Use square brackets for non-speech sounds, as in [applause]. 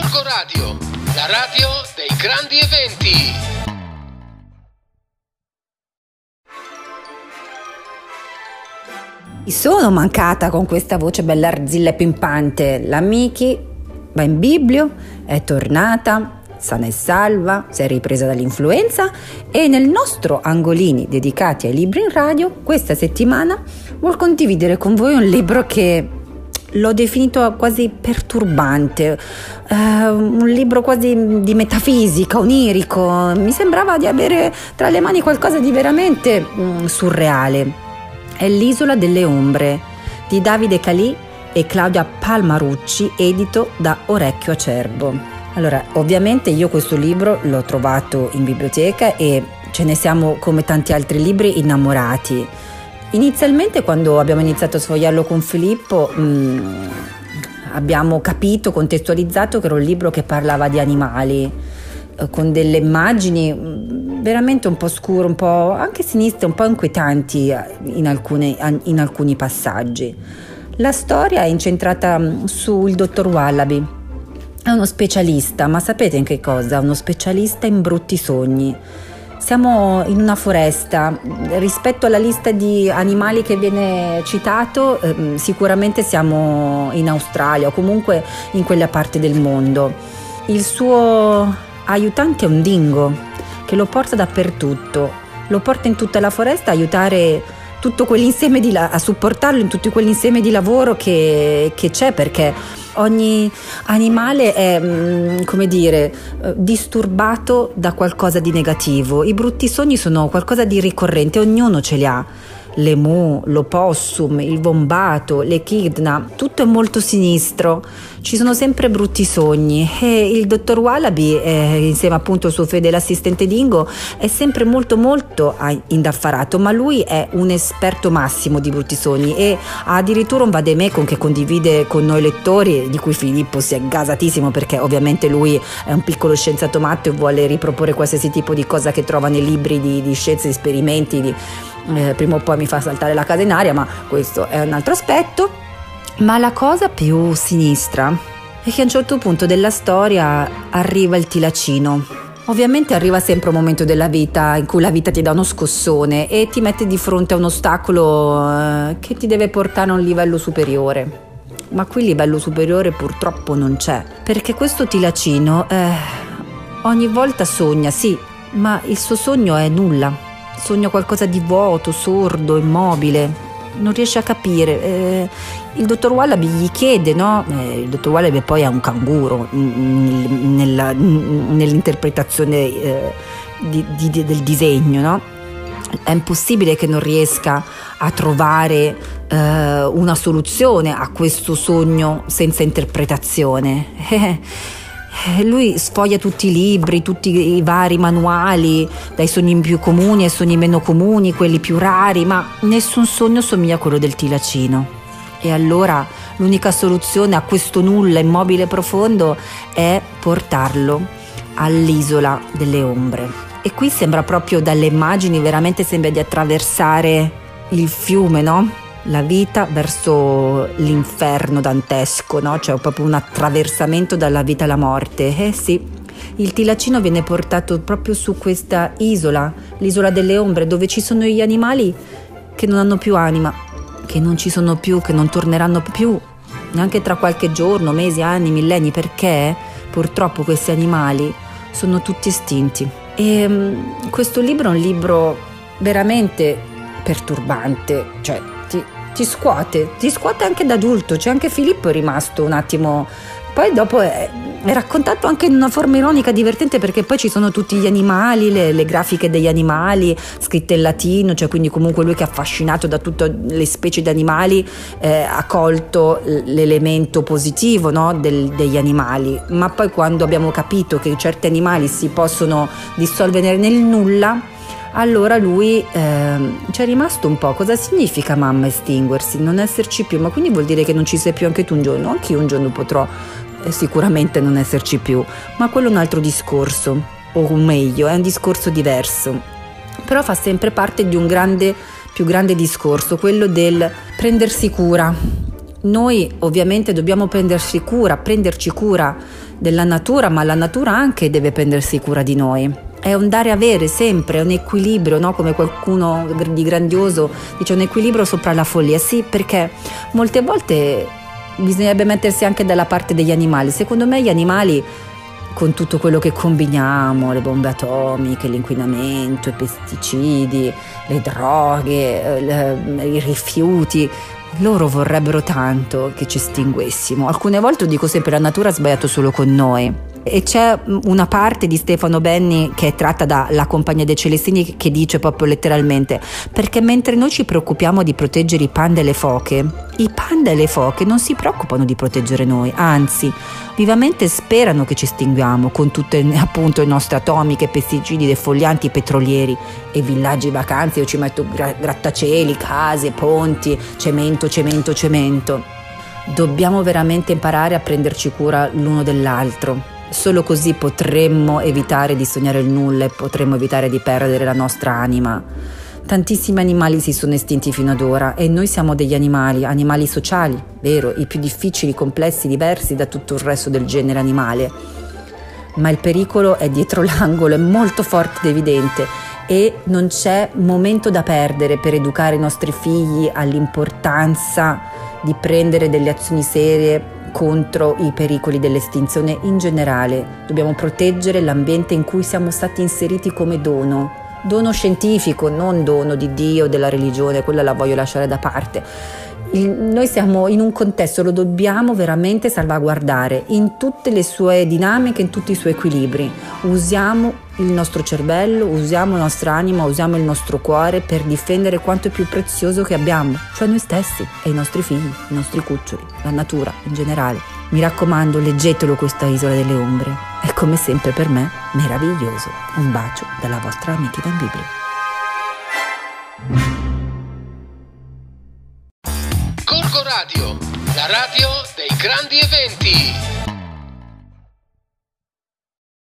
Gorgo Radio, la radio dei grandi eventi. Mi sono mancata con questa voce bella arzilla e pimpante. La Miki va in biblio, è tornata, sana e salva, si è ripresa dall'influenza e nel nostro angolini dedicati ai libri in radio questa settimana vuol condividere con voi un libro che l'ho definito quasi perturbante, uh, un libro quasi di metafisica, onirico, mi sembrava di avere tra le mani qualcosa di veramente mm, surreale. È L'isola delle ombre di Davide Calì e Claudia Palmarucci, edito da Orecchio Acerbo. Allora, ovviamente io questo libro l'ho trovato in biblioteca e ce ne siamo come tanti altri libri innamorati. Inizialmente quando abbiamo iniziato a sfogliarlo con Filippo mh, mm, abbiamo capito, contestualizzato che era un libro che parlava di animali, eh, con delle immagini mm, veramente un po' scure, un po' anche sinistre, un po' inquietanti eh, in, alcune, in alcuni passaggi. La storia è incentrata mm, sul dottor Wallaby. È uno specialista, ma sapete in che cosa? Uno specialista in brutti sogni siamo in una foresta, rispetto alla lista di animali che viene citato, ehm, sicuramente siamo in Australia o comunque in quella parte del mondo. Il suo aiutante è un dingo che lo porta dappertutto, lo porta in tutta la foresta a aiutare tutto quell'insieme di la- a supportarlo in tutto quell'insieme di lavoro che, che c'è perché ogni animale è, mm, come dire, eh, disturbato da qualcosa di negativo. I brutti sogni sono qualcosa di ricorrente, ognuno ce li ha l'emu, l'opossum, il vombato, l'echidna, tutto è molto sinistro, ci sono sempre brutti sogni. E il dottor Wallaby, eh, insieme appunto al suo fedele assistente Dingo, è sempre molto molto indaffarato, ma lui è un esperto massimo di brutti sogni e ha addirittura un vademecum che condivide con noi lettori, di cui Filippo si è gasatissimo perché ovviamente lui è un piccolo scienziato matto e vuole riproporre qualsiasi tipo di cosa che trova nei libri di, di scienze, esperimenti, di, eh, prima o poi mi fa saltare la casa in aria, ma questo è un altro aspetto. Ma la cosa più sinistra è che a un certo punto della storia arriva il tilacino. Ovviamente arriva sempre un momento della vita in cui la vita ti dà uno scossone e ti mette di fronte a un ostacolo eh, che ti deve portare a un livello superiore. Ma qui il livello superiore purtroppo non c'è, perché questo tilacino eh, ogni volta sogna, sì, ma il suo sogno è nulla sogna qualcosa di vuoto, sordo, immobile, non riesce a capire. Eh, il dottor Wallaby gli chiede, no? Eh, il dottor Wallaby poi è un canguro nella, nell'interpretazione eh, di, di, del disegno, no? È impossibile che non riesca a trovare eh, una soluzione a questo sogno senza interpretazione. [laughs] Eh, lui sfoglia tutti i libri, tutti i vari manuali, dai sogni più comuni ai sogni meno comuni, quelli più rari, ma nessun sogno somiglia a quello del tilacino. E allora l'unica soluzione a questo nulla immobile profondo è portarlo all'isola delle ombre. E qui sembra proprio dalle immagini, veramente sembra di attraversare il fiume, no? La vita verso l'inferno dantesco, no? cioè proprio un attraversamento dalla vita alla morte. Eh sì, il tilacino viene portato proprio su questa isola, l'isola delle ombre, dove ci sono gli animali che non hanno più anima, che non ci sono più, che non torneranno più, neanche tra qualche giorno, mesi, anni, millenni, perché purtroppo questi animali sono tutti estinti. E um, questo libro è un libro veramente perturbante, cioè ti, scuote, ti scuote anche da adulto, c'è anche Filippo è rimasto un attimo. Poi dopo è, è, raccontato anche in una forma ironica divertente perché poi ci sono tutti gli animali, le, le, grafiche degli animali scritte in latino, cioè quindi comunque lui che è affascinato da tutte le specie di animali eh, ha colto l'elemento positivo no, del, degli animali, ma poi quando abbiamo capito che certi animali si possono dissolvere nel nulla, allora lui eh, ci è rimasto un po'. Cosa significa mamma estinguersi? Non esserci più, ma quindi vuol dire che non ci sei più anche tu un giorno? Anche io un giorno potrò eh, sicuramente non esserci più, ma quello è un altro discorso, o meglio, è un discorso diverso. Però fa sempre parte di un grande, più grande discorso, quello del prendersi cura, noi ovviamente dobbiamo prendersi cura, prenderci cura della natura, ma la natura anche deve prendersi cura di noi. È un dare avere sempre, un equilibrio, no? come qualcuno di grandioso dice un equilibrio sopra la follia. Sì, perché molte volte bisognerebbe mettersi anche dalla parte degli animali. Secondo me gli animali con tutto quello che combiniamo, le bombe atomiche, l'inquinamento, i pesticidi, le droghe, le, i rifiuti, loro vorrebbero tanto che ci estinguessimo. Alcune volte dico sempre la natura ha sbagliato solo con noi. E c'è una parte di Stefano Benni che è tratta dalla Compagnia dei Celestini che dice proprio letteralmente perché mentre noi ci preoccupiamo di proteggere i panda e le foche, i panda e le foche non si preoccupano di proteggere noi, anzi vivamente sperano che ci estinguiamo con tutte [laughs] appunto le nostre atomiche, pesticidi, defolianti, petrolieri e villaggi vacanze, io ci metto grattacieli, case, ponti, cemento, cemento, cemento. Dobbiamo veramente imparare a prenderci cura l'uno dell'altro Solo così potremmo evitare di sognare il nulla e potremmo evitare di perdere la nostra anima. Tantissimi animali si sono estinti fino ad ora e noi siamo degli animali, animali sociali, vero, i più difficili, complessi, diversi da tutto il resto del genere animale. Ma il pericolo è dietro [laughs] l'angolo, è molto forte ed evidente e non c'è momento da perdere per educare i nostri figli all'importanza di prendere delle azioni serie contro i pericoli dell'estinzione in generale. Dobbiamo proteggere l'ambiente in cui siamo stati inseriti come dono. Dono scientifico, non dono di Dio, della religione, quella la voglio lasciare da parte il, noi siamo in un contesto, lo dobbiamo veramente salvaguardare in tutte le sue dinamiche, in tutti i suoi equilibri. Usiamo il nostro cervello, usiamo la nostra anima, usiamo il nostro cuore per difendere quanto è più prezioso che abbiamo, cioè noi stessi e i nostri figli, i nostri cuccioli, la natura in generale. Mi raccomando, leggetelo questa isola delle ombre. È come sempre per me meraviglioso. Un bacio dalla vostra amica in Bibbia. Radio, la radio dei grandi eventi.